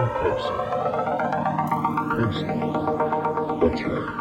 Come closer. Closer. That's right.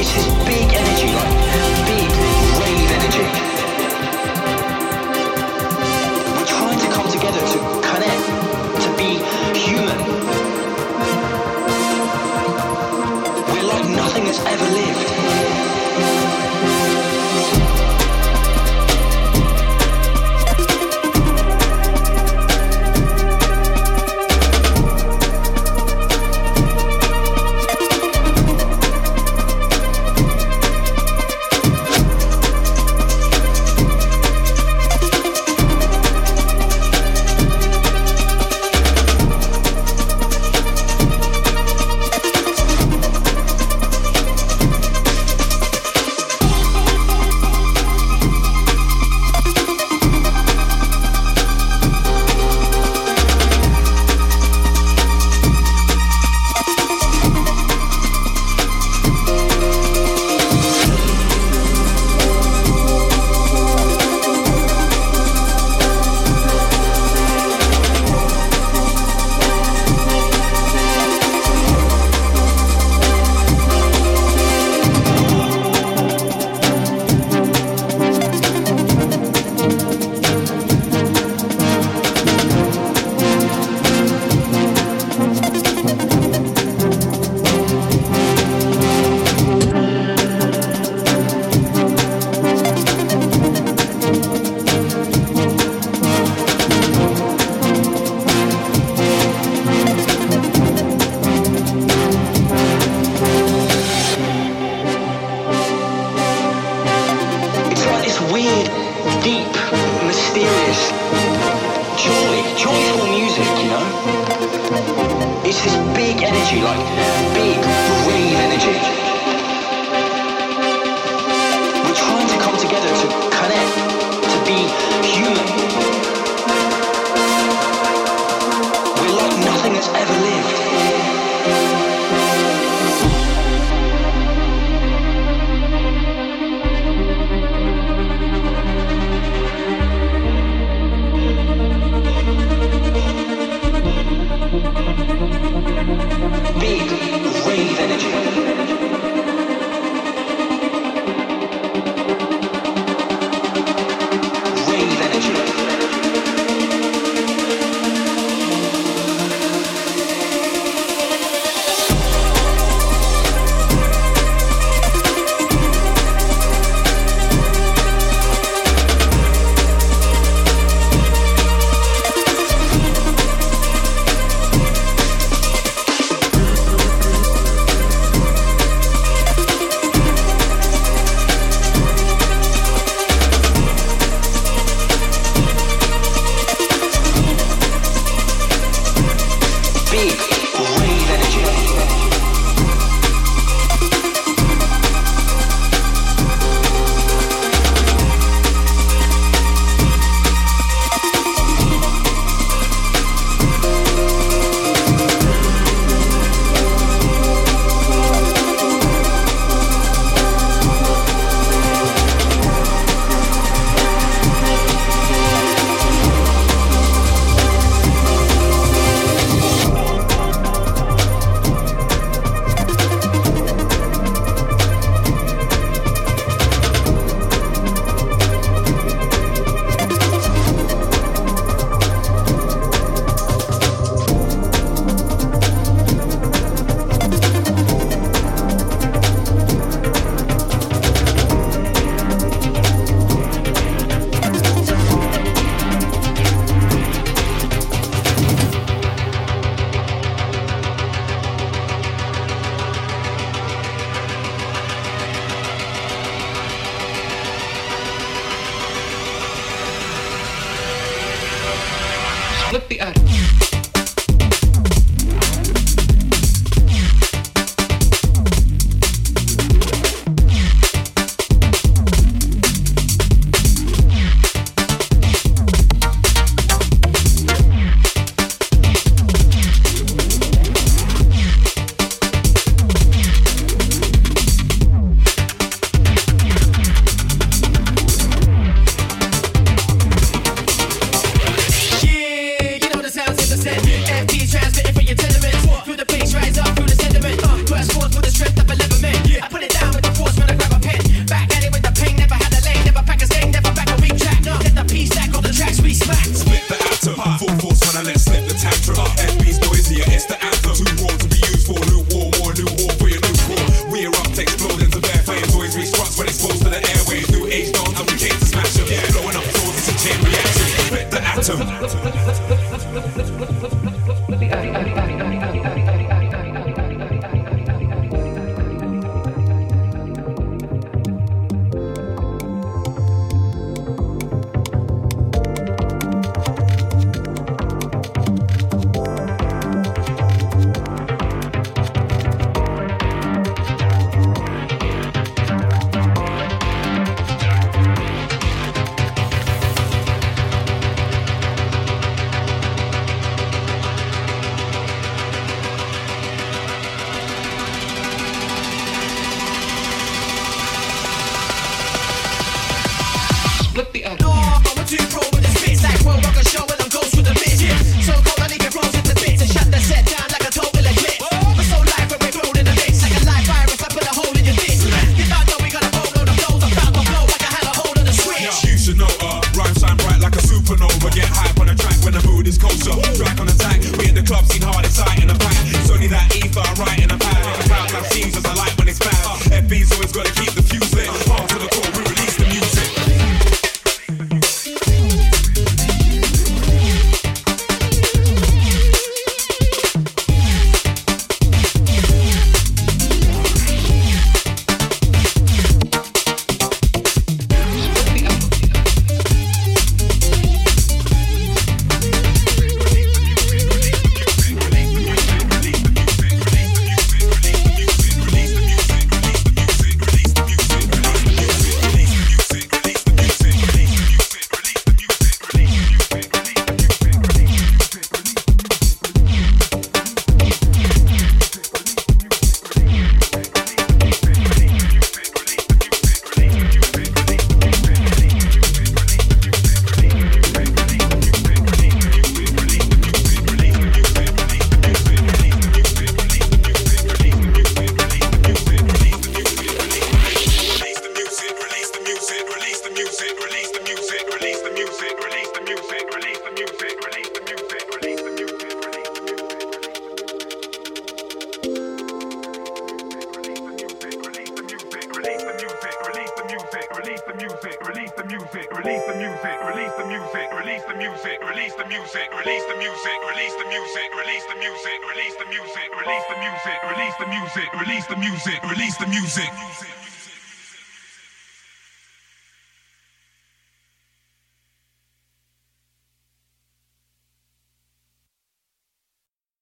It's just big